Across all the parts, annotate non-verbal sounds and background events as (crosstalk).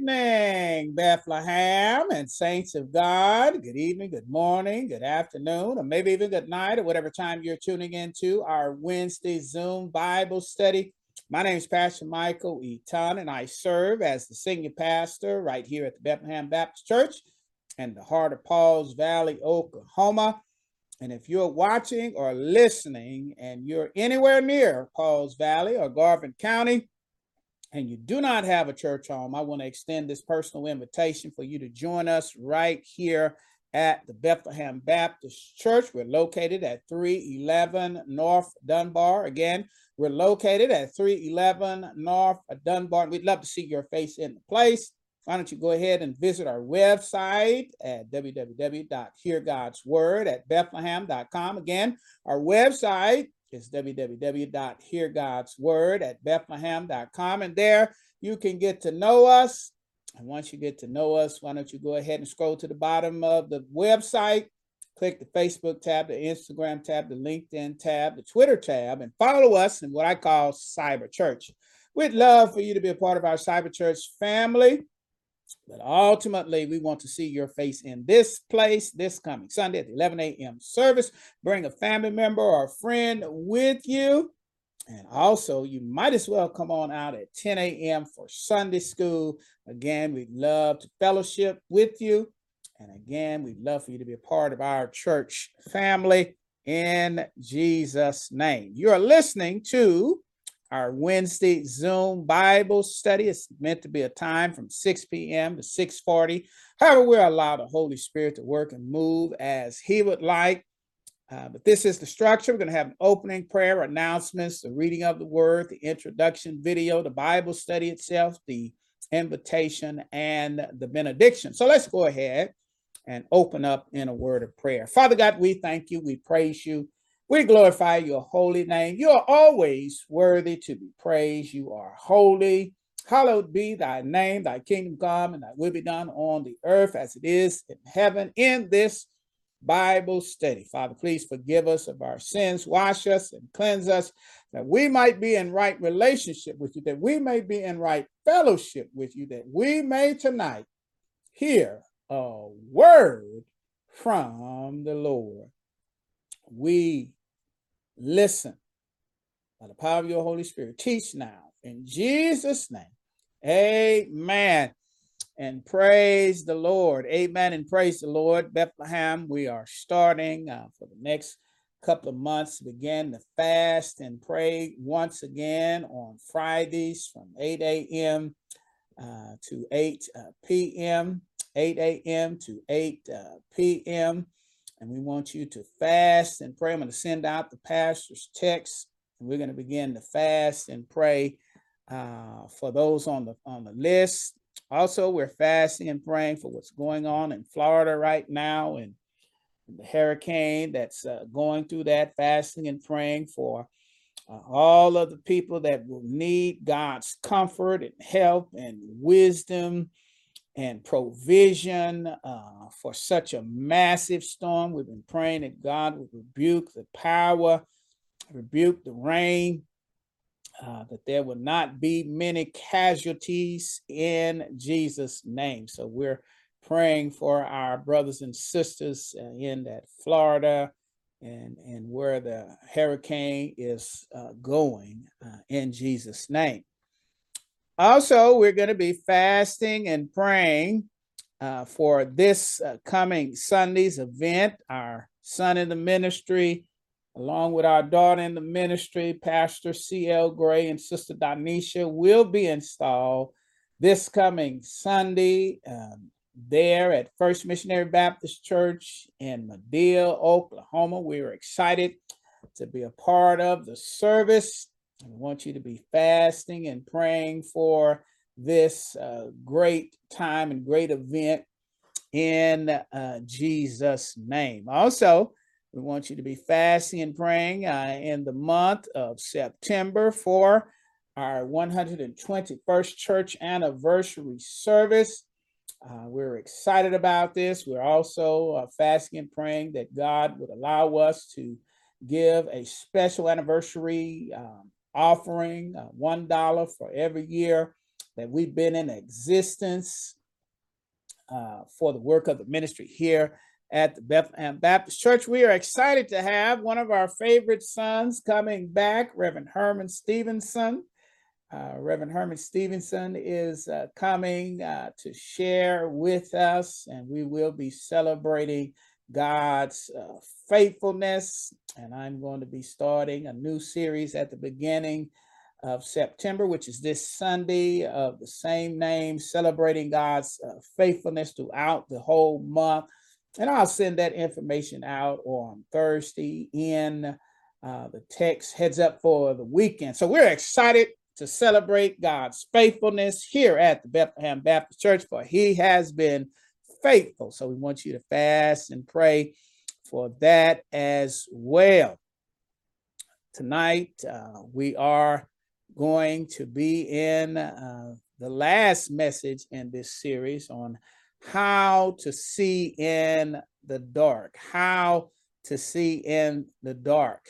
evening, Bethlehem and saints of God. Good evening, good morning, good afternoon, or maybe even good night, or whatever time you're tuning into our Wednesday Zoom Bible study. My name is Pastor Michael Eaton, and I serve as the senior pastor right here at the Bethlehem Baptist Church in the heart of Pauls Valley, Oklahoma. And if you're watching or listening and you're anywhere near Pauls Valley or Garvin County, and you do not have a church home, I want to extend this personal invitation for you to join us right here at the Bethlehem Baptist Church. We're located at 311 North Dunbar. Again, we're located at 311 North Dunbar. We'd love to see your face in the place. Why don't you go ahead and visit our website at www.heargodsword at bethlehem.com. Again, our website is www.heargodsword at bethlehem.com. And there you can get to know us. And once you get to know us, why don't you go ahead and scroll to the bottom of the website, click the Facebook tab, the Instagram tab, the LinkedIn tab, the Twitter tab, and follow us in what I call Cyber Church. We'd love for you to be a part of our Cyber Church family. But ultimately, we want to see your face in this place this coming Sunday at the 11 a.m. service. Bring a family member or a friend with you. And also, you might as well come on out at 10 a.m. for Sunday school. Again, we'd love to fellowship with you. And again, we'd love for you to be a part of our church family in Jesus' name. You're listening to our Wednesday Zoom Bible study. It's meant to be a time from 6 p.m. to 6:40. However, we're allowed the Holy Spirit to work and move as He would like. Uh, but this is the structure. We're going to have an opening prayer, announcements, the reading of the word, the introduction video, the Bible study itself, the invitation, and the benediction. So let's go ahead and open up in a word of prayer. Father God, we thank you. We praise you. We glorify your holy name. You are always worthy to be praised. You are holy. Hallowed be thy name, thy kingdom come, and thy will be done on the earth as it is in heaven in this Bible study. Father, please forgive us of our sins, wash us and cleanse us, that we might be in right relationship with you, that we may be in right fellowship with you, that we may tonight hear a word from the Lord. We listen by the power of your Holy Spirit. Teach now in Jesus' name. Amen. And praise the Lord. Amen. And praise the Lord. Bethlehem, we are starting uh, for the next couple of months begin to fast and pray once again on Fridays from 8 a.m. Uh, to 8 uh, p.m., 8 a.m. to 8 uh, p.m and we want you to fast and pray. I'm going to send out the pastor's text, and we're going to begin to fast and pray uh, for those on the on the list. Also, we're fasting and praying for what's going on in Florida right now and the hurricane that's uh, going through that. Fasting and praying for uh, all of the people that will need God's comfort and help and wisdom and provision uh, for such a massive storm. We've been praying that God would rebuke the power, rebuke the rain, uh, that there will not be many casualties in Jesus' name. So we're praying for our brothers and sisters uh, in that Florida and, and where the hurricane is uh, going uh, in Jesus' name. Also, we're going to be fasting and praying uh, for this uh, coming Sunday's event. Our son in the ministry, along with our daughter in the ministry, Pastor C.L. Gray and Sister Donisha, will be installed this coming Sunday um, there at First Missionary Baptist Church in Madill, Oklahoma. We are excited to be a part of the service. I want you to be fasting and praying for this uh, great time and great event in uh, Jesus' name. Also, we want you to be fasting and praying uh, in the month of September for our 121st church anniversary service. Uh, we're excited about this. We're also uh, fasting and praying that God would allow us to give a special anniversary um, offering uh, $1 for every year that we've been in existence uh, for the work of the ministry here at the Bethlehem Baptist Church. We are excited to have one of our favorite sons coming back, Reverend Herman Stevenson. Uh, Reverend Herman Stevenson is uh, coming uh, to share with us, and we will be celebrating God's uh, faithfulness. And I'm going to be starting a new series at the beginning of September, which is this Sunday of the same name, celebrating God's uh, faithfulness throughout the whole month. And I'll send that information out on Thursday in uh, the text heads up for the weekend. So we're excited to celebrate God's faithfulness here at the Bethlehem Baptist Church, for He has been faithful. So we want you to fast and pray for that as well. Tonight, uh, we are going to be in uh, the last message in this series on how to see in the dark, how to see in the dark.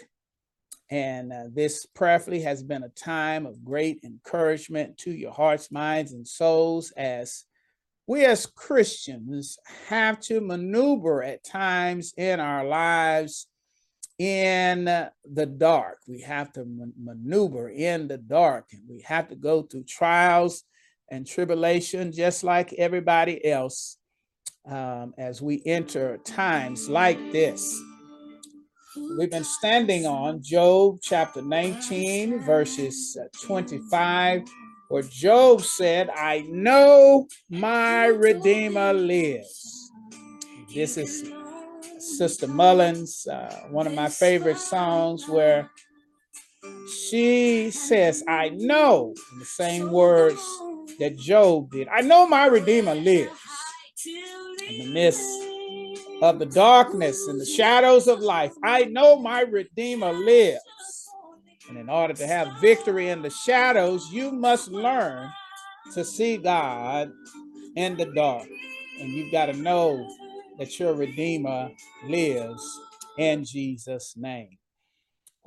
And uh, this prayerfully has been a time of great encouragement to your hearts, minds, and souls as we as Christians have to maneuver at times in our lives in the dark. We have to maneuver in the dark and we have to go through trials and tribulation just like everybody else um, as we enter times like this. We've been standing on Job chapter 19, verses uh, 25 where Job said, I know my Redeemer lives. This is Sister Mullins, uh, one of my favorite songs, where she says, I know, in the same words that Job did, I know my Redeemer lives. In the midst of the darkness and the shadows of life, I know my Redeemer lives. And in order to have victory in the shadows, you must learn to see God in the dark. And you've got to know that your Redeemer lives in Jesus' name.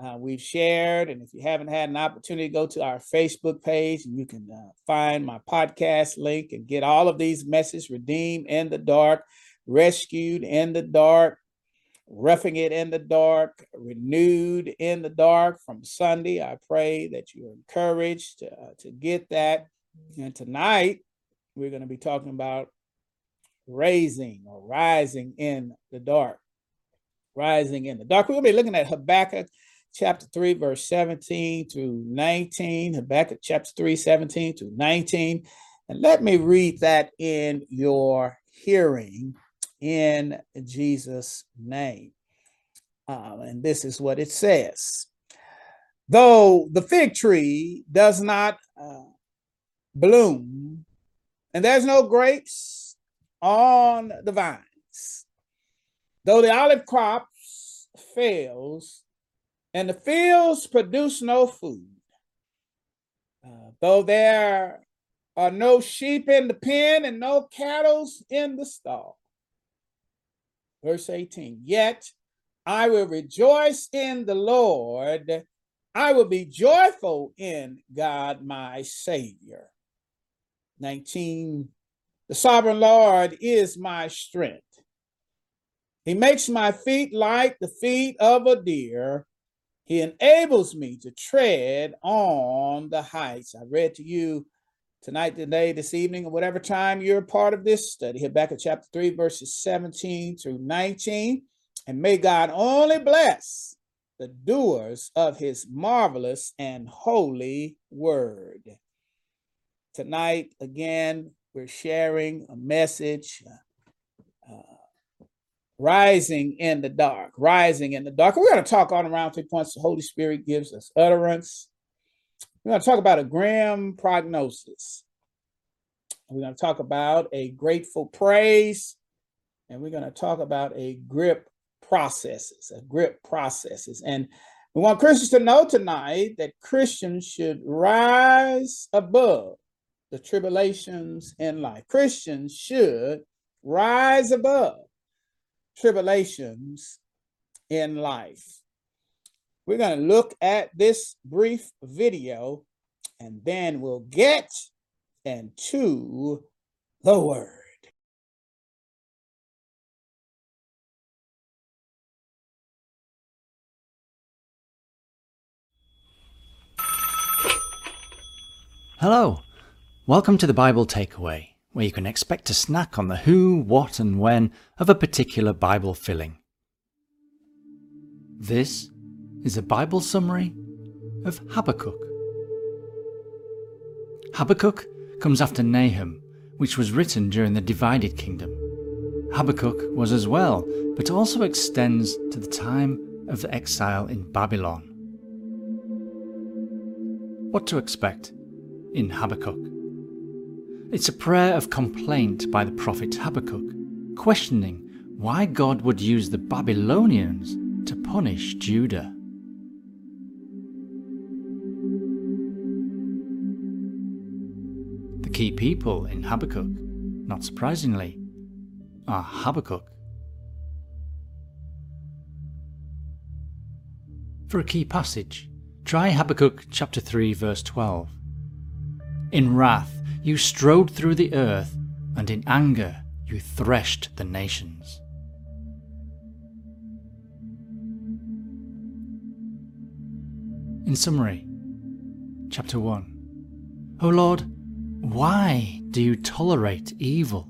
Uh, we've shared, and if you haven't had an opportunity, go to our Facebook page and you can uh, find my podcast link and get all of these messages redeemed in the dark, rescued in the dark, roughing it in the dark, renewed in the dark from Sunday. I pray that you're encouraged uh, to get that. And tonight, we're going to be talking about raising or rising in the dark. Rising in the dark. We're going to be looking at Habakkuk chapter 3, verse 17 through 19. Habakkuk chapter 3, 17 to 19. And let me read that in your hearing in Jesus' name. Um, and this is what it says Though the fig tree does not uh, bloom, and there's no grapes on the vines, though the olive crop fails, and the fields produce no food, uh, though there are no sheep in the pen and no cattle in the stall, Verse 18, yet I will rejoice in the Lord. I will be joyful in God, my Savior. 19, the sovereign Lord is my strength. He makes my feet like the feet of a deer. He enables me to tread on the heights. I read to you tonight, today, this evening, or whatever time you're a part of this study. Habakkuk chapter 3, verses 17 through 19. And may God only bless the doers of his marvelous and holy word. Tonight, again, we're sharing a message uh, rising in the dark, rising in the dark. We're going to talk on around three points the Holy Spirit gives us utterance we're going to talk about a grim prognosis. We're going to talk about a grateful praise, and we're going to talk about a grip processes, a grip processes. And we want Christians to know tonight that Christians should rise above the tribulations in life. Christians should rise above tribulations in life. We're going to look at this brief video and then we'll get into the word. Hello. Welcome to the Bible Takeaway, where you can expect to snack on the who, what, and when of a particular Bible filling. This is a Bible summary of Habakkuk. Habakkuk comes after Nahum, which was written during the divided kingdom. Habakkuk was as well, but also extends to the time of the exile in Babylon. What to expect in Habakkuk? It's a prayer of complaint by the prophet Habakkuk, questioning why God would use the Babylonians to punish Judah. Key people in Habakkuk, not surprisingly, are Habakkuk. For a key passage, try Habakkuk chapter 3 verse 12. In wrath you strode through the earth, and in anger you threshed the nations. In summary, chapter 1 O Lord, why do you tolerate evil?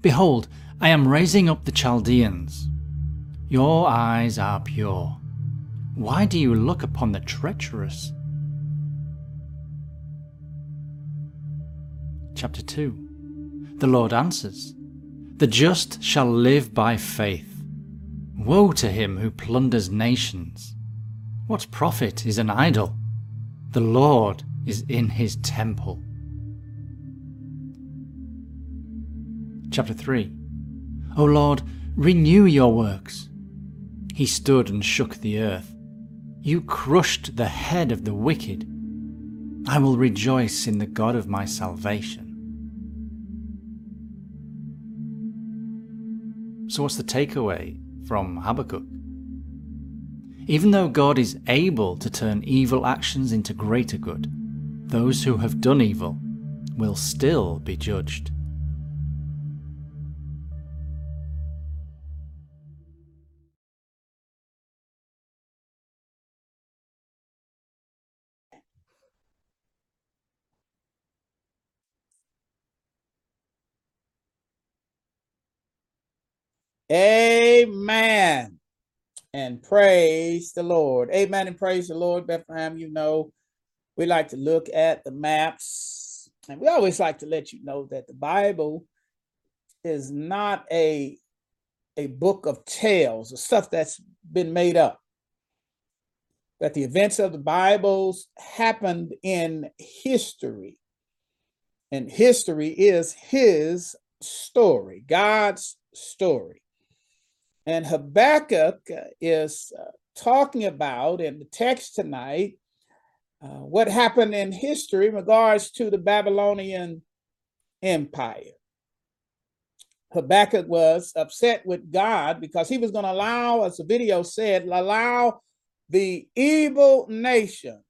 Behold, I am raising up the Chaldeans. Your eyes are pure. Why do you look upon the treacherous? Chapter 2 The Lord answers, The just shall live by faith. Woe to him who plunders nations. What profit is an idol? The Lord is in his temple. Chapter 3 O Lord, renew your works. He stood and shook the earth. You crushed the head of the wicked. I will rejoice in the God of my salvation. So, what's the takeaway from Habakkuk? Even though God is able to turn evil actions into greater good, those who have done evil will still be judged. Amen. And praise the Lord. Amen. And praise the Lord, Bethlehem. You know, we like to look at the maps, and we always like to let you know that the Bible is not a a book of tales or stuff that's been made up. That the events of the Bibles happened in history. And history is his story, God's story. And Habakkuk uh, is uh, talking about in the text tonight uh, what happened in history in regards to the Babylonian Empire. Habakkuk was upset with God because he was going to allow, as the video said, allow the evil nation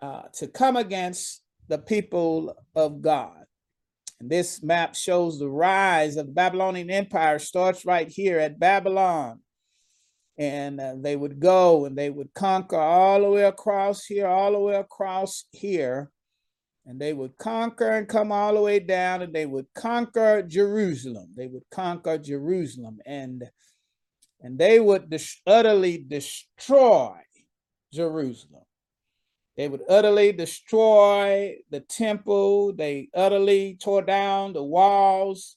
uh, to come against the people of God. And this map shows the rise of the Babylonian Empire starts right here at Babylon. And uh, they would go and they would conquer all the way across here, all the way across here. And they would conquer and come all the way down and they would conquer Jerusalem. They would conquer Jerusalem and and they would dis- utterly destroy Jerusalem. They would utterly destroy the temple. They utterly tore down the walls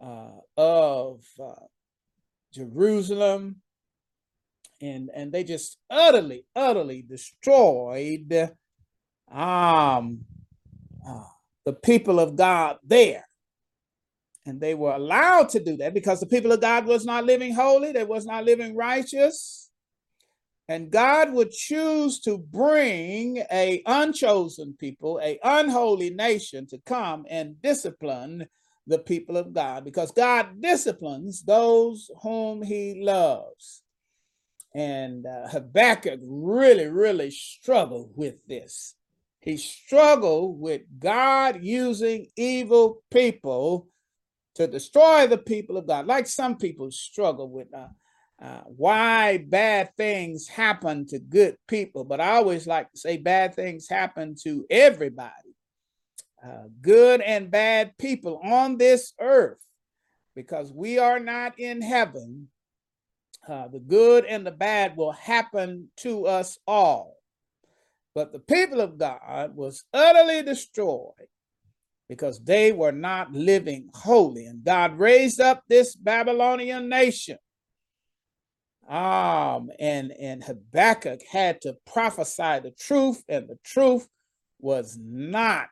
uh, of uh, Jerusalem. And, and they just utterly, utterly destroyed um, uh, the people of God there. And they were allowed to do that because the people of God was not living holy, they was not living righteous and God would choose to bring a unchosen people, a unholy nation to come and discipline the people of God because God disciplines those whom he loves. And uh, Habakkuk really, really struggled with this. he struggled with God using evil people to destroy the people of God, like some people struggle with uh, uh, why bad things happen to good people. But I always like to say bad things happen to everybody, uh, good and bad people on this earth, because we are not in heaven. Uh, the good and the bad will happen to us all. But the people of God was utterly destroyed because they were not living holy. And God raised up this Babylonian nation. Um, and, and Habakkuk had to prophesy the truth, and the truth was not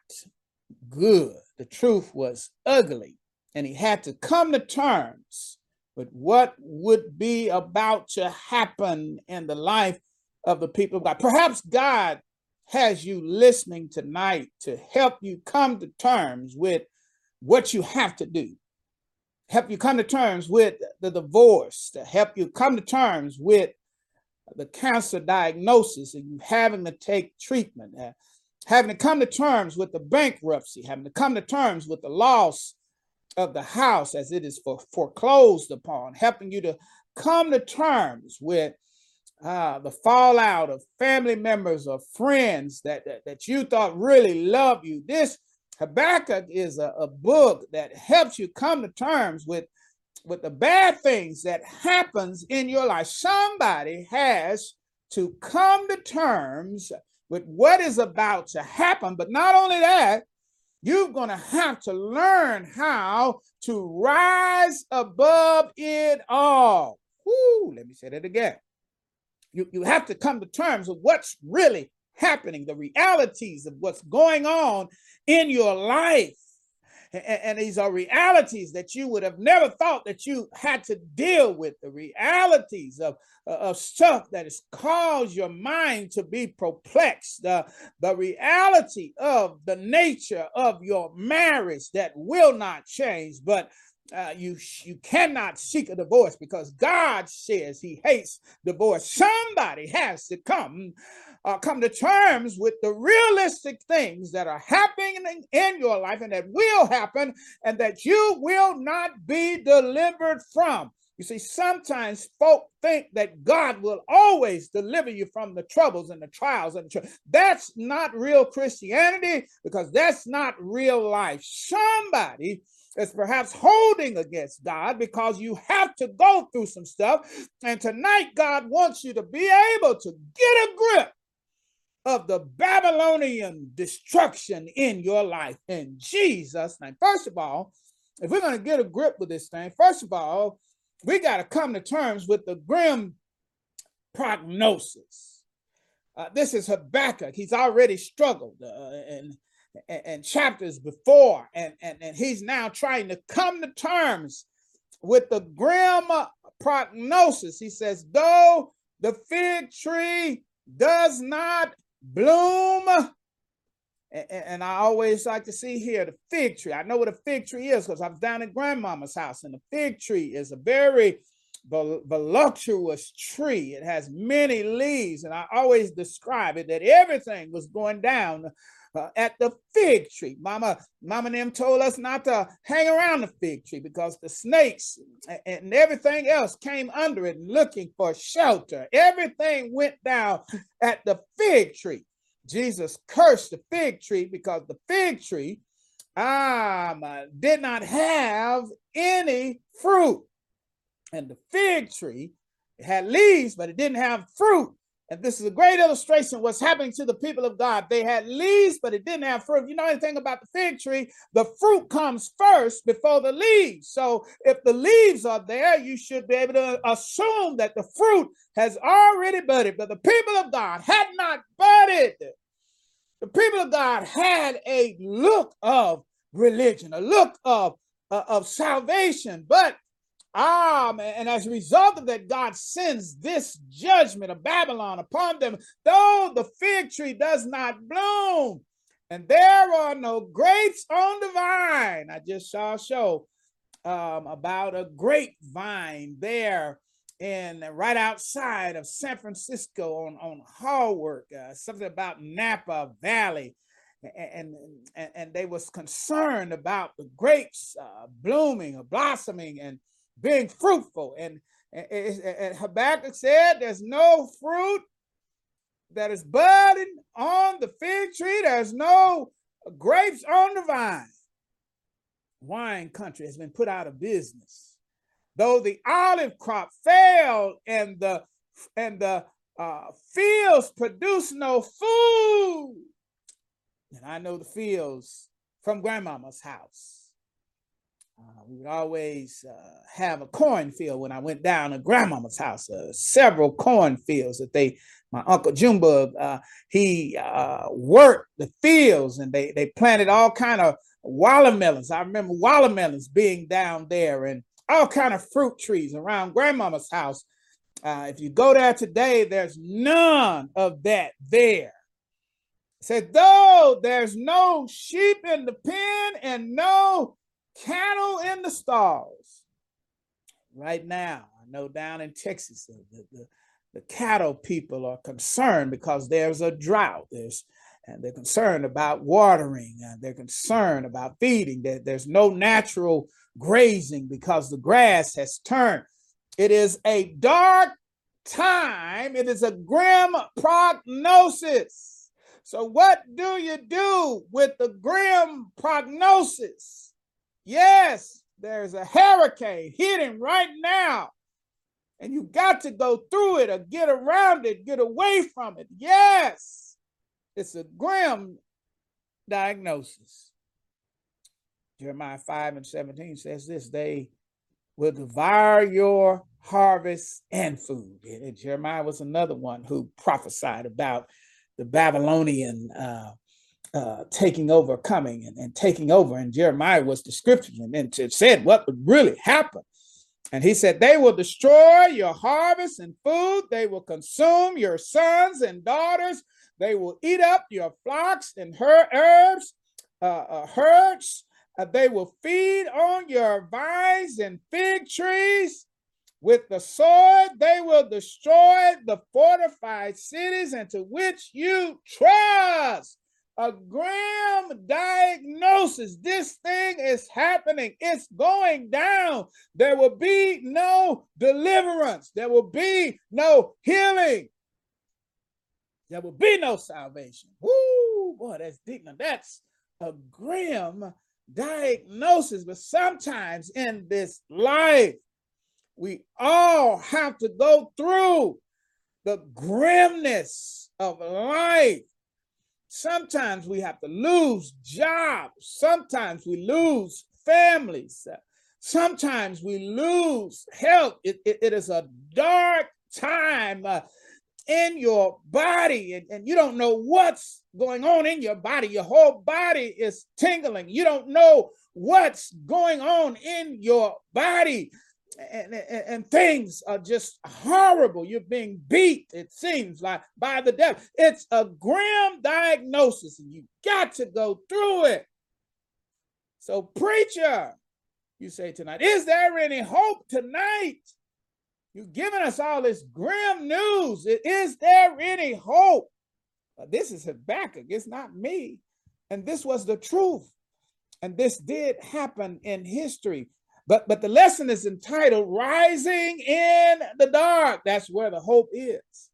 good. The truth was ugly. And he had to come to terms with what would be about to happen in the life of the people of God. Perhaps God has you listening tonight to help you come to terms with what you have to do, help you come to terms with the divorce, to help you come to terms with the cancer diagnosis and you having to take treatment, uh, having to come to terms with the bankruptcy, having to come to terms with the loss of the house as it is for, foreclosed upon, helping you to come to terms with uh, the fallout of family members or friends that, that, that you thought really love you. This Habakkuk is a, a book that helps you come to terms with, with the bad things that happens in your life. Somebody has to come to terms with what is about to happen. But not only that, you're going to have to learn how to rise above it all. Let me say that again you, you have to come to terms with what's really happening, the realities of what's going on in your life. And, these are realities that you would have never thought that you had to deal with the realities of, of stuff that has caused your mind to be perplexed the, the reality of the nature of your marriage that will not change but uh, you you cannot seek a divorce because God says He hates divorce. Somebody has to come uh, come to terms with the realistic things that are happening in your life and that will happen, and that you will not be delivered from. You see, sometimes folk think that God will always deliver you from the troubles and the trials and the tr- that's not real Christianity because that's not real life. Somebody is perhaps holding against God because you have to go through some stuff. And tonight, God wants you to be able to get a grip of the Babylonian destruction in your life in Jesus' name. First of all, if we're going to get a grip with this thing, first of all, we got to come to terms with the grim prognosis. Uh, this is Habakkuk. He's already struggled, uh, chapters before, and, and, and he's now trying to come to terms with the grim prognosis. He says, though the fig tree does not bloom, and, I always like to see here the fig tree. I know what a fig tree is because I was down at grandmama's house, and the fig tree is a very voluptuous tree. It has many leaves, and I always describe it that everything was going down uh, at the fig tree. Mama, Mama them told us not to hang around the fig tree because the snakes and everything else came under it looking for shelter. Everything went down at the fig tree. Jesus cursed the fig tree because the fig tree um, did not have any fruit. And the fig tree had leaves, but it didn't have fruit. And this is a great illustration what's happening to the people of God. They had leaves, but it didn't have fruit. You know anything about the fig tree? The fruit comes first before the leaves. So if the leaves are there, you should be able to assume that the fruit has already budded. But the people of God had not budded. The people of God had a look of religion, a look of, uh, of salvation, but Ah, man. And as a result of that, God sends this judgment of Babylon upon them, though the fig tree does not bloom and there are no grapes on the vine. I just saw a show um, about a grapevine there in right outside of San Francisco on, on Hallmark, uh, something about Napa Valley. and and, and they was concerned about the grapes uh, blooming or blossoming and being fruitful. And, and, and Habakkuk said, "There's no fruit that is budding on the fig tree. There's no grapes on the vine. Wine country has been put out of business. Though the olive crop failed and the and the uh, fields produce no food. And I know the fields from grandmama's house. Uh, we would always uh, have a cornfield when I went down to grandmama's house, uh, several cornfields that they, my uncle Junebug, uh, he uh, worked the fields and they, they planted all kind of watermelons. I remember watermelons being down there and all kind of fruit trees around grandmama's house. If you go there today, there's none of that there. Said, though there's no sheep in the pen and no cattle in the stalls. Right now, I know down in Texas, the, the, the cattle people are concerned because there's a drought. There's and they're concerned about watering and they're concerned about feeding. There, there's no natural grazing because the grass has turned. It is a dark time. It is a grim prognosis. So, what do you do with the grim prognosis? Yes, there's a hurricane hitting right now. And you got to go through it or get around it, get away from it. Yes, it's a grim diagnosis. Jeremiah 5 and 17 says this they will devour your harvest and food. And Jeremiah was another one who prophesied about the Babylonian uh, uh, taking over, coming and, and, taking over. And Jeremiah was the scripture and, said what would really happen. And he said, They will destroy your harvest and food, they will consume your sons and daughters, they will eat up your flocks and her herbs, uh, uh, herds. Uh, they will feed on your vines and fig trees. With the sword, they will destroy the fortified cities into which you trust a grim diagnosis. This thing is happening. It's going down. There will be no deliverance. There will be no healing. There will be no salvation. Woo, boy, that's deep. Now that's a grim diagnosis. But sometimes in this life, we all have to go through the grimness of life Sometimes we have to lose jobs. Sometimes we lose families. Sometimes we lose health. it, it, it is a dark time uh, in your body, and, and you don't know what's going on in your body. Your whole body is tingling. You don't know what's going on in your body and, and, and, things are just horrible. You're being beat, it seems like, by the devil. It's a grim diagnosis, and you got to go through it. So, preacher, you say tonight, is there any hope tonight? You've given us all this grim news. Is there any hope? this is Habakkuk, it's not me. And this was the truth. And this did happen in history. But but the lesson is entitled Rising in the Dark. That's where the hope is.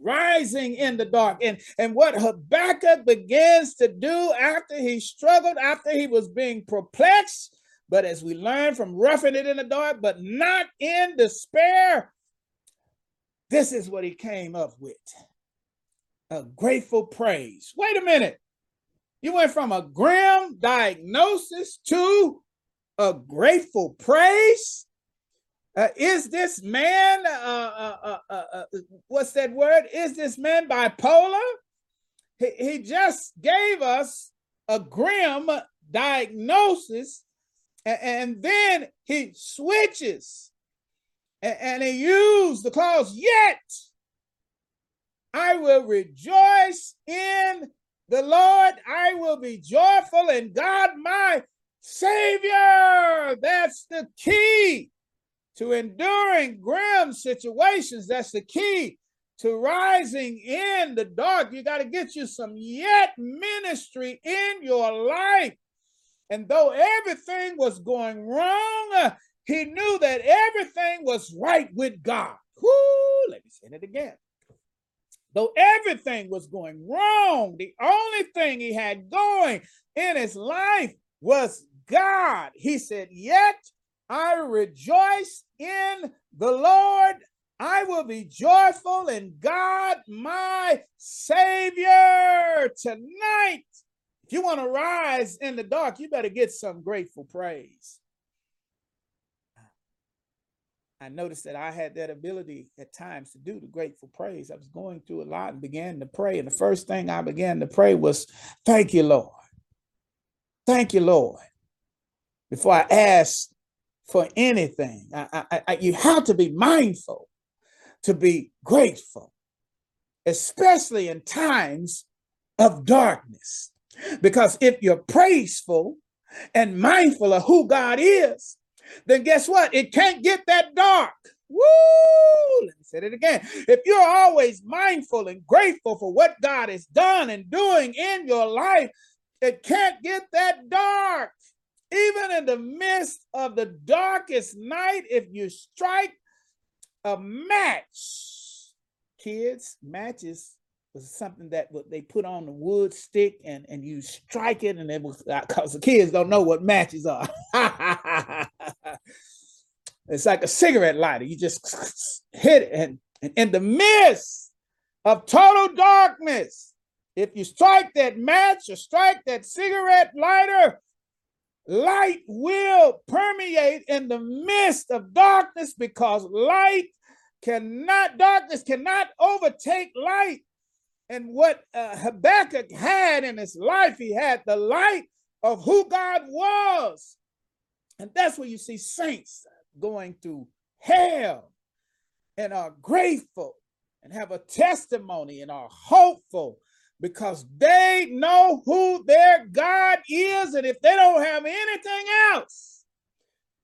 Rising in the dark. And, and what Habakkuk begins to do after he struggled, after he was being perplexed, but as we learn from roughing it in the dark, but not in despair, this is what he came up with a grateful praise. Wait a minute. You went from a grim diagnosis to a grateful praise? Uh, is this man, uh uh, uh, uh, uh, what's that word? Is this man bipolar? He, he just gave us a grim diagnosis and, and then he switches and, and he used the clause, yet I will rejoice in the Lord. I will be joyful in God my Savior. That's the key to enduring grim situations. That's the key to rising in the dark. You got to get you some yet ministry in your life. And though everything was going wrong, uh, he knew that everything was right with God. Let me say it again. Though everything was going wrong, the only thing he had going in his life was God. He said, Yet I rejoice in the Lord. I will be joyful in God, my Savior. Tonight, if you want to rise in the dark, you better get some grateful praise. I noticed that I had that ability at times to do the grateful praise. I was going through a lot and began to pray. And the first thing I began to pray was, Thank you, Lord. Thank you, Lord. Before I ask for anything, I, I, I, you have to be mindful to be grateful, especially in times of darkness. Because if you're praiseful and mindful of who God is, then guess what? It can't get that dark. Woo! Let me say it again. If you're always mindful and grateful for what God has done and doing in your life, it can't get that dark. Even in the midst of the darkest night, if you strike a match, kids, matches was something that they put on the wood stick and, and you strike it and it was because uh, the kids don't know what matches are. (laughs) it's like a cigarette lighter. You just hit it and, and in the midst of total darkness, if you strike that match or strike that cigarette lighter, light will permeate in the midst of darkness because light cannot, darkness cannot overtake light. And what uh, Habakkuk had in his life, he had the light of who God was. And that's where you see saints going through hell and are grateful and have a testimony and are hopeful because they know who their God is. And if they don't have anything else,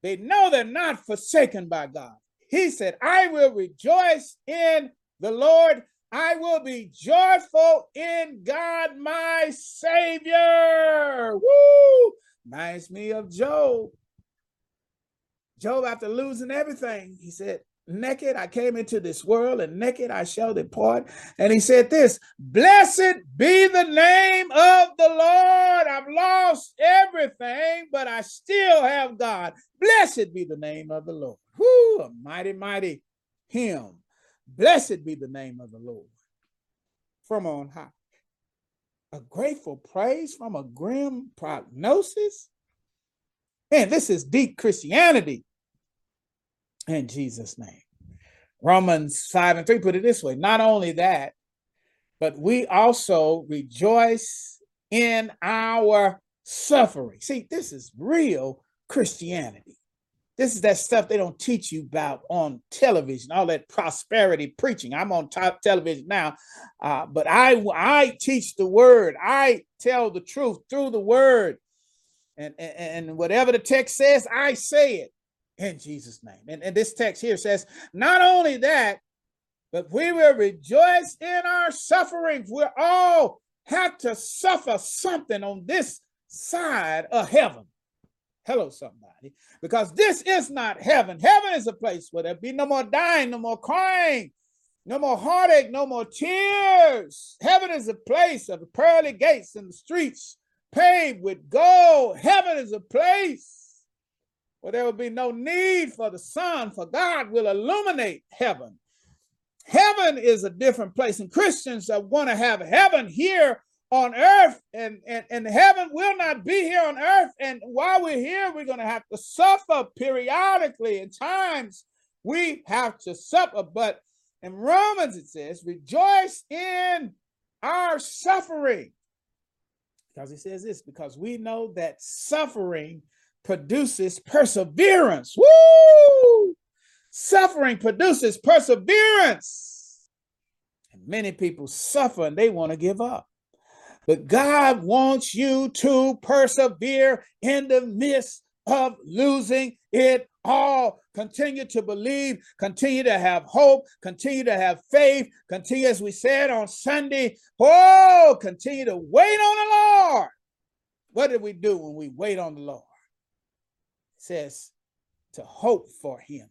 they know they're not forsaken by God. He said, I will rejoice in the Lord. I will be joyful in God, my Savior. Woo! Reminds me of Job. Job, after losing everything, he said, Naked I came into this world, and naked I shall depart. And he said this Blessed be the name of the Lord. I've lost everything, but I still have God. Blessed be the name of the Lord. Whoo, a mighty, mighty hymn. Blessed be the name of the Lord from on high. A grateful praise from a grim prognosis. Man, this is deep Christianity in Jesus' name. Romans 5 and 3 put it this way not only that, but we also rejoice in our suffering. See, this is real Christianity. This is that stuff they don't teach you about on television, all that prosperity preaching. I'm on top television now, uh, but I I teach the word. I tell the truth through the word, and, and and whatever the text says, I say it in Jesus' name. And, and this text here says, not only that, but we will rejoice in our sufferings. We all have to suffer something on this side of heaven. Hello, somebody. Because this is not heaven. Heaven is a place where there be no more dying, no more crying, no more heartache, no more tears. Heaven is a place of pearly gates and the streets paved with gold. Heaven is a place where there will be no need for the sun, for God will illuminate heaven. Heaven is a different place, and Christians are going to have heaven here on earth, and, and, and heaven will not be here on earth. And while we're here, we're going to have to suffer periodically. In times, we have to suffer. But in Romans, it says, rejoice in our suffering. Because he says this, because we know that suffering produces perseverance. Woo! Suffering produces perseverance. And many people suffer and they want to give up. But God wants you to persevere in the midst of losing it all. continue to believe, continue to have hope, continue to have faith, continue, as we said on Sunday, oh, continue to wait on the Lord. What did we do when we wait on the Lord? Says to hope for him,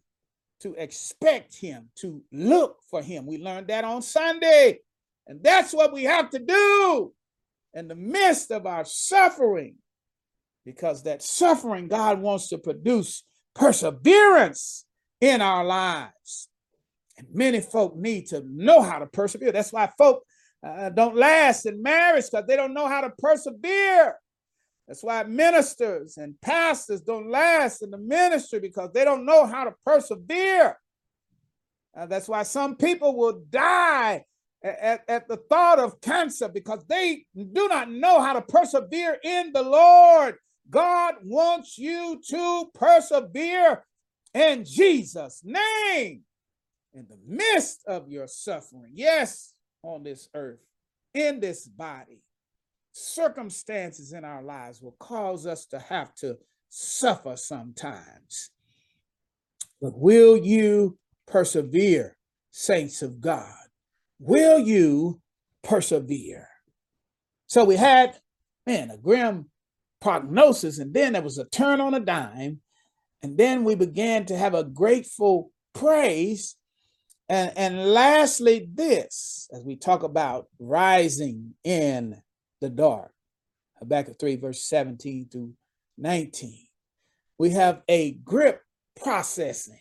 to expect him, to look for him. We learned that on Sunday. And that's what we have to do in the midst of our suffering, because that suffering, God wants to produce perseverance in our lives. And many folk need to know how to persevere. That's why folk uh, don't last in marriage because they don't know how to persevere. That's why ministers and pastors don't last in the ministry because they don't know how to persevere. Uh, that's why some people will die at, at the thought of cancer because they do not know how to persevere in the Lord. God wants you to persevere in Jesus' name in the midst of your suffering. Yes, on this earth, in this body circumstances in our lives will cause us to have to suffer sometimes. But will you persevere, saints of God? Will you persevere? So we had, man, a grim prognosis, and then there was a turn on a dime, and then we began to have a grateful praise. And, and lastly, this, as we talk about rising in the dark. Habakkuk 3, verse 17 through 19. We have a grip processing.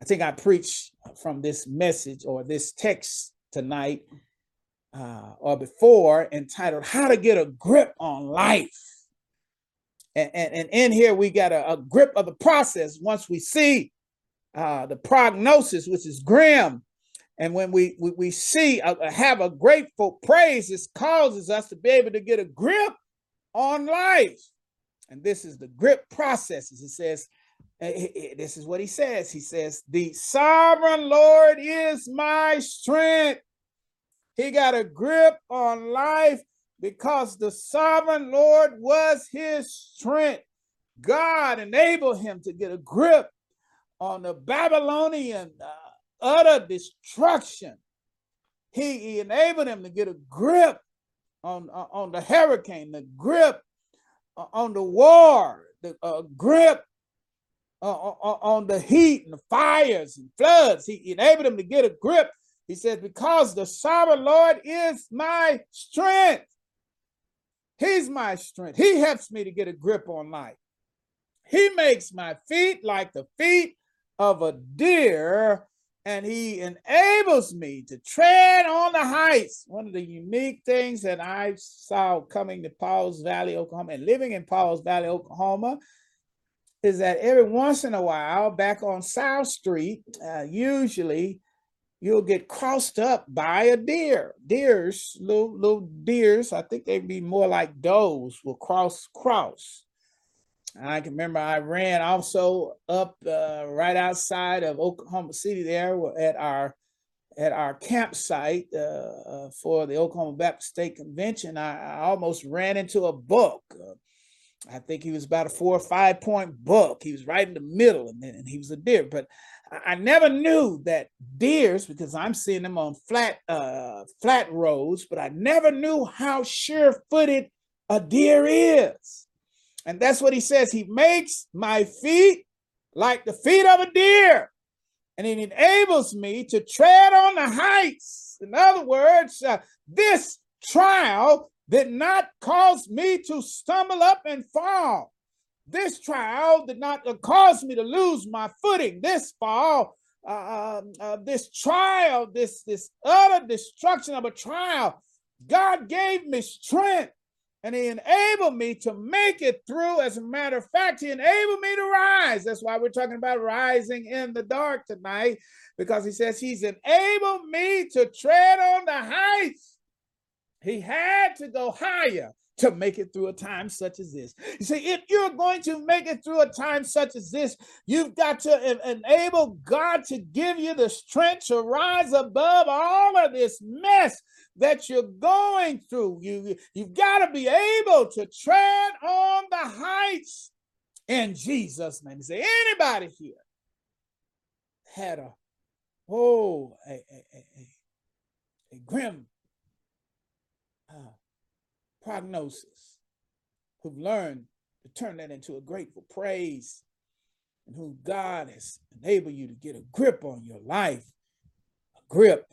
I think I preached from this message or this text tonight uh, or before entitled How to Get a Grip on Life. And, and, and in here, we got a, a grip of the process once we see uh, the prognosis, which is grim, and when we we, we see a, have a grateful praise, this causes us to be able to get a grip on life. And this is the grip processes. It says, eh, this is what he says. He says, the sovereign Lord is my strength. He got a grip on life because the sovereign Lord was his strength. God enabled him to get a grip on the Babylonian uh, utter destruction. He, enabled him to get a grip on, uh, on the hurricane, the grip uh, on the war, the uh, grip uh, on the heat and the fires and floods. He enabled him to get a grip. He says, Because the sovereign Lord is my strength. He's my strength. He helps me to get a grip on life. He makes my feet like the feet of a deer and he enables me to tread on the heights. One of the unique things that I saw coming to Pauls Valley, Oklahoma, and living in Pauls Valley, Oklahoma, is that every once in a while, back on South Street, uh, usually you'll get crossed up by a deer. Deers, little little deers, I think they'd be more like does, will cross cross. I can remember I ran also up uh, right outside of Oklahoma City there at our at our campsite uh, uh, for the Oklahoma Baptist State Convention. I, I almost ran into a buck. Uh, I think he was about a four or five point buck. He was right in the middle, and, and he was a deer. But I, I never knew that deers, because I'm seeing them on flat uh, flat roads, but I never knew how sure footed a deer is. And that's what he says. He makes my feet like the feet of a deer, and it enables me to tread on the heights. In other words, uh, this trial did not cause me to stumble up and fall. This trial did not cause me to lose my footing. This fall, uh, um, uh, this trial, this this utter destruction of a trial, God gave me strength and he enabled me to make it through. As a matter of fact, he enabled me to rise. That's why we're talking about rising in the dark tonight, because he says he's enabled me to tread on the heights. He had to go higher to make it through a time such as this. You see, if you're going to make it through a time such as this, you've got to enable God to give you the strength to rise above all of this mess that you're going through. You, you've got to be able to tread on the heights in Jesus' name. There anybody here had a oh a a, a, a grim uh, prognosis, who've learned to turn that into a grateful praise, and who God has enabled you to get a grip on your life, a grip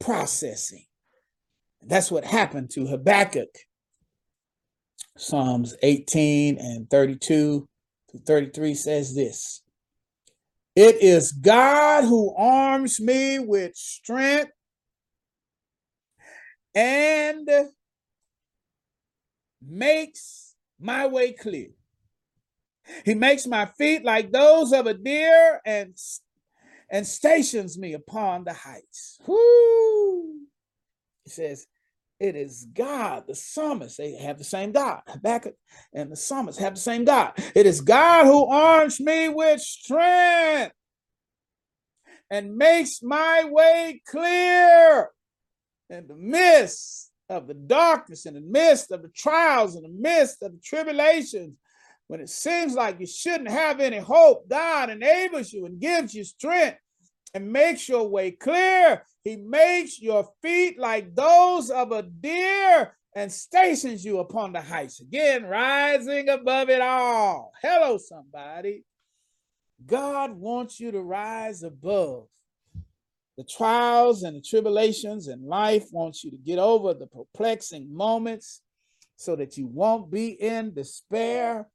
processing. That's what happened to Habakkuk. Psalms 18 and 32 to 33 says this It is God who arms me with strength and makes my way clear. He makes my feet like those of a deer and and stations me upon the heights. He says, it is God, the psalmist. They have the same God. Habakkuk and the psalmist have the same God. It is God who arms me with strength and makes my way clear in the midst of the darkness, in the midst of the trials, in the midst of the tribulations. When it seems like you shouldn't have any hope, God enables you and gives you strength and makes your way clear. He makes your feet like those of a deer and stations you upon the heights. Again, rising above it all. Hello, somebody. God wants you to rise above the trials and the tribulations in life, wants you to get over the perplexing moments so that you won't be in despair.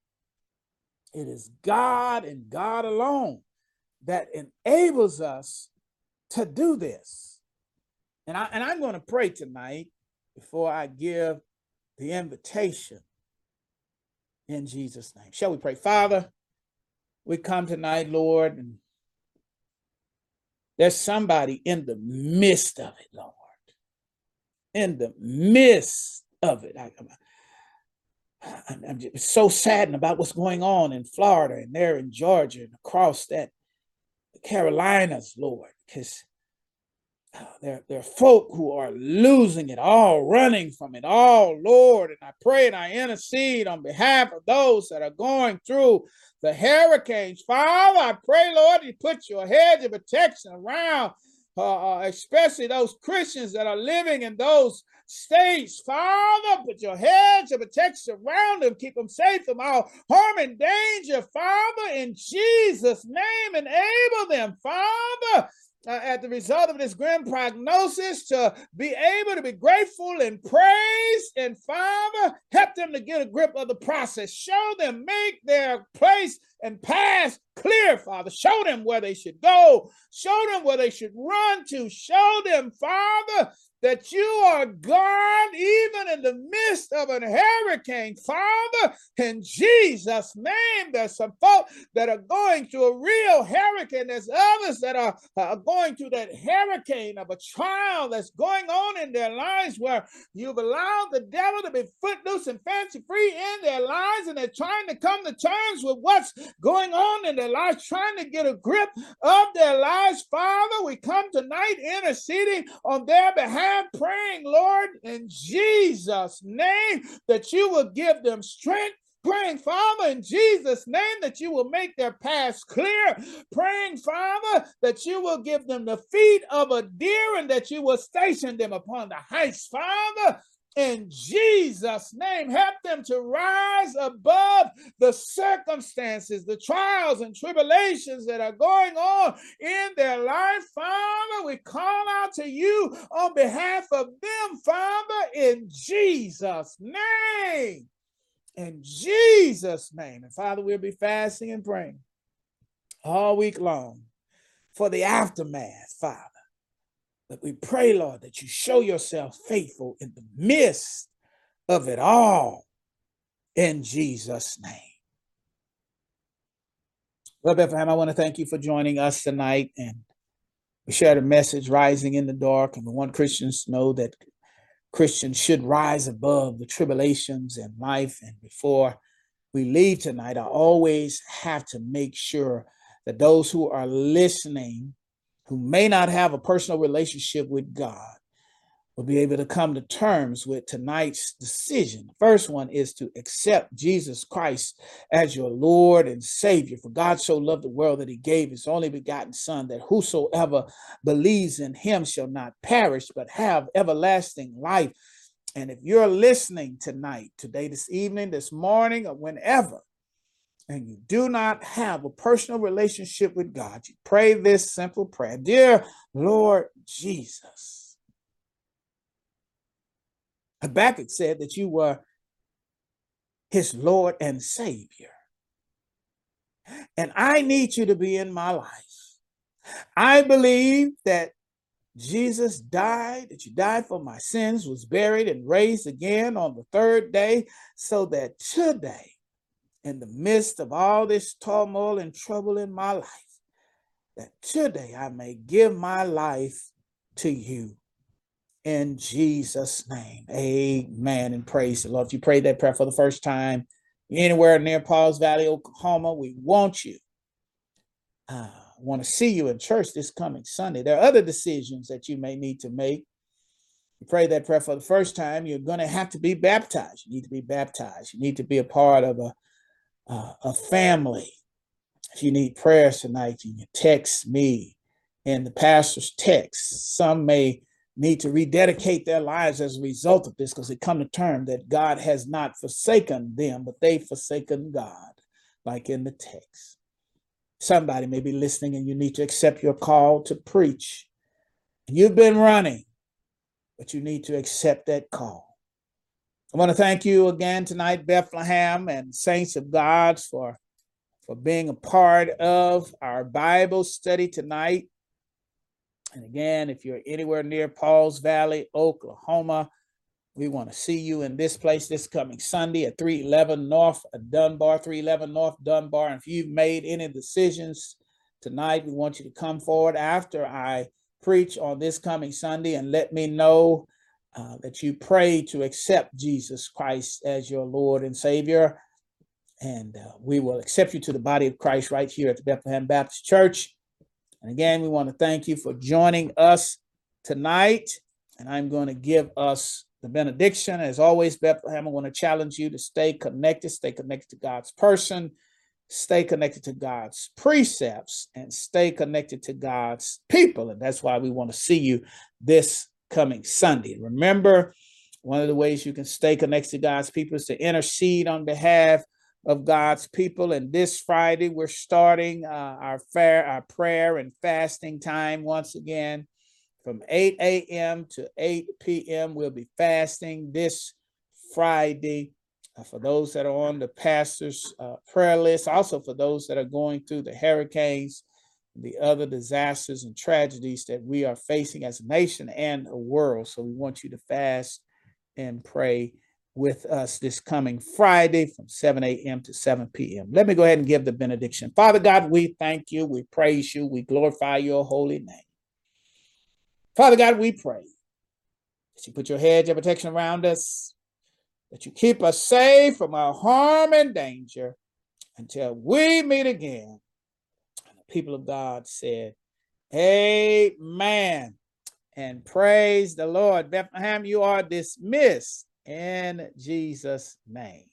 It is God and God alone that enables us to do this. And, I, and I'm going to pray tonight before I give the invitation in Jesus' name. Shall we pray? Father, we come tonight, Lord, and there's somebody in the midst of it, Lord. In the midst of it. I, I'm, so saddened about what's going on in Florida and there in Georgia and across that Carolinas, Lord, because there, there are folk who are losing it all, running from it all, Lord. And I pray and I intercede on behalf of those that are going through the hurricanes. Father, I pray, Lord, you put your hedge of protection around, uh, uh, especially those Christians that are living in those states. Father, put your hedge of protection around them, keep them safe from all harm and danger. Father, in Jesus' name, enable them, Father, uh, at the result of this grim prognosis to be able to be grateful and praise and father help them to get a grip of the process. Show them make their place and path clear father. Show them where they should go. Show them where they should run to. Show them father that you are God even in the midst of a hurricane. Father, in Jesus' name, there's some folk that are going through a real hurricane. There's others that are uh, going through that hurricane of a trial that's going on in their lives where you've allowed the devil to be footloose and fancy free in their lives and they're trying to come to terms with what's going on in their lives, trying to get a grip of their lives. Father, we come tonight interceding on their behalf praying, Lord, in Jesus' name, that you will give them strength Praying, Father, in Jesus' name, that you will make their paths clear. Praying, Father, that you will give them the feet of a deer and that you will station them upon the heights. Father, in Jesus' name. Help them to rise above the circumstances, the trials and tribulations that are going on in their life. Father, we call out to you on behalf of them, Father, in Jesus' name. In Jesus' name. And Father, we'll be fasting and praying all week long for the aftermath, Father but we pray, Lord, that you show yourself faithful in the midst of it all in Jesus' name. Well, Bethlehem, I want to thank you for joining us tonight. And we shared a message, Rising in the Dark. And we want Christians to know that Christians should rise above the tribulations in life. And before we leave tonight, I always have to make sure that those who are listening who may not have a personal relationship with God will be able to come to terms with tonight's decision. First one is to accept Jesus Christ as your Lord and Savior. For God so loved the world that he gave his only begotten Son, that whosoever believes in him shall not perish, but have everlasting life. And if you're listening tonight, today, this evening, this morning, or whenever, and you do not have a personal relationship with God, you pray this simple prayer Dear Lord Jesus, Habakkuk said that you were his Lord and Savior. And I need you to be in my life. I believe that Jesus died, that you died for my sins, was buried and raised again on the third day, so that today, in the midst of all this turmoil and trouble in my life, that today I may give my life to you in Jesus' name. Amen. And praise the Lord. If you prayed that prayer for the first time anywhere near Pauls Valley, Oklahoma, we want you. Uh, want to see you in church this coming Sunday. There are other decisions that you may need to make. You pray that prayer for the first time, you're going to have to be baptized. You need to be baptized. You need to be a part of a, uh, a family. If you need prayers tonight, you can text me and the pastor's text. Some may need to rededicate their lives as a result of this because they come to term that God has not forsaken them, but they've forsaken God, like in the text. Somebody may be listening and you need to accept your call to preach. You've been running, but you need to accept that call. I want to thank you again tonight, Bethlehem and Saints of God, for, for being a part of our Bible study tonight. And again, if you're anywhere near Pauls Valley, Oklahoma, we want to see you in this place this coming Sunday at 311 North uh, Dunbar, 311 North Dunbar. And if you've made any decisions tonight, we want you to come forward after I preach on this coming Sunday and let me know uh, that you pray to accept Jesus Christ as your Lord and Savior. And uh, we will accept you to the body of Christ right here at the Bethlehem Baptist Church. And again, we want to thank you for joining us tonight. And I'm going to give us the benediction. As always, Bethlehem, I want to challenge you to stay connected, stay connected to God's person, stay connected to God's precepts, and stay connected to God's people. And that's why we want to see you this coming Sunday. Remember, one of the ways you can stay connected to God's people is to intercede on behalf of God's people. And this Friday, we're starting uh, our fair, our prayer and fasting time once again from 8 a.m. to 8 p.m. We'll be fasting this Friday. Uh, for those that are on the pastor's uh, prayer list, also for those that are going through the hurricanes, the other disasters and tragedies that we are facing as a nation and a world. So we want you to fast and pray with us this coming Friday from 7 a.m. to 7 p.m. Let me go ahead and give the benediction. Father God, we thank you, we praise you, we glorify your holy name. Father God, we pray that you put your hedge of protection around us, that you keep us safe from our harm and danger until we meet again. People of God said, Amen. And praise the Lord. Bethlehem, you are dismissed in Jesus' name.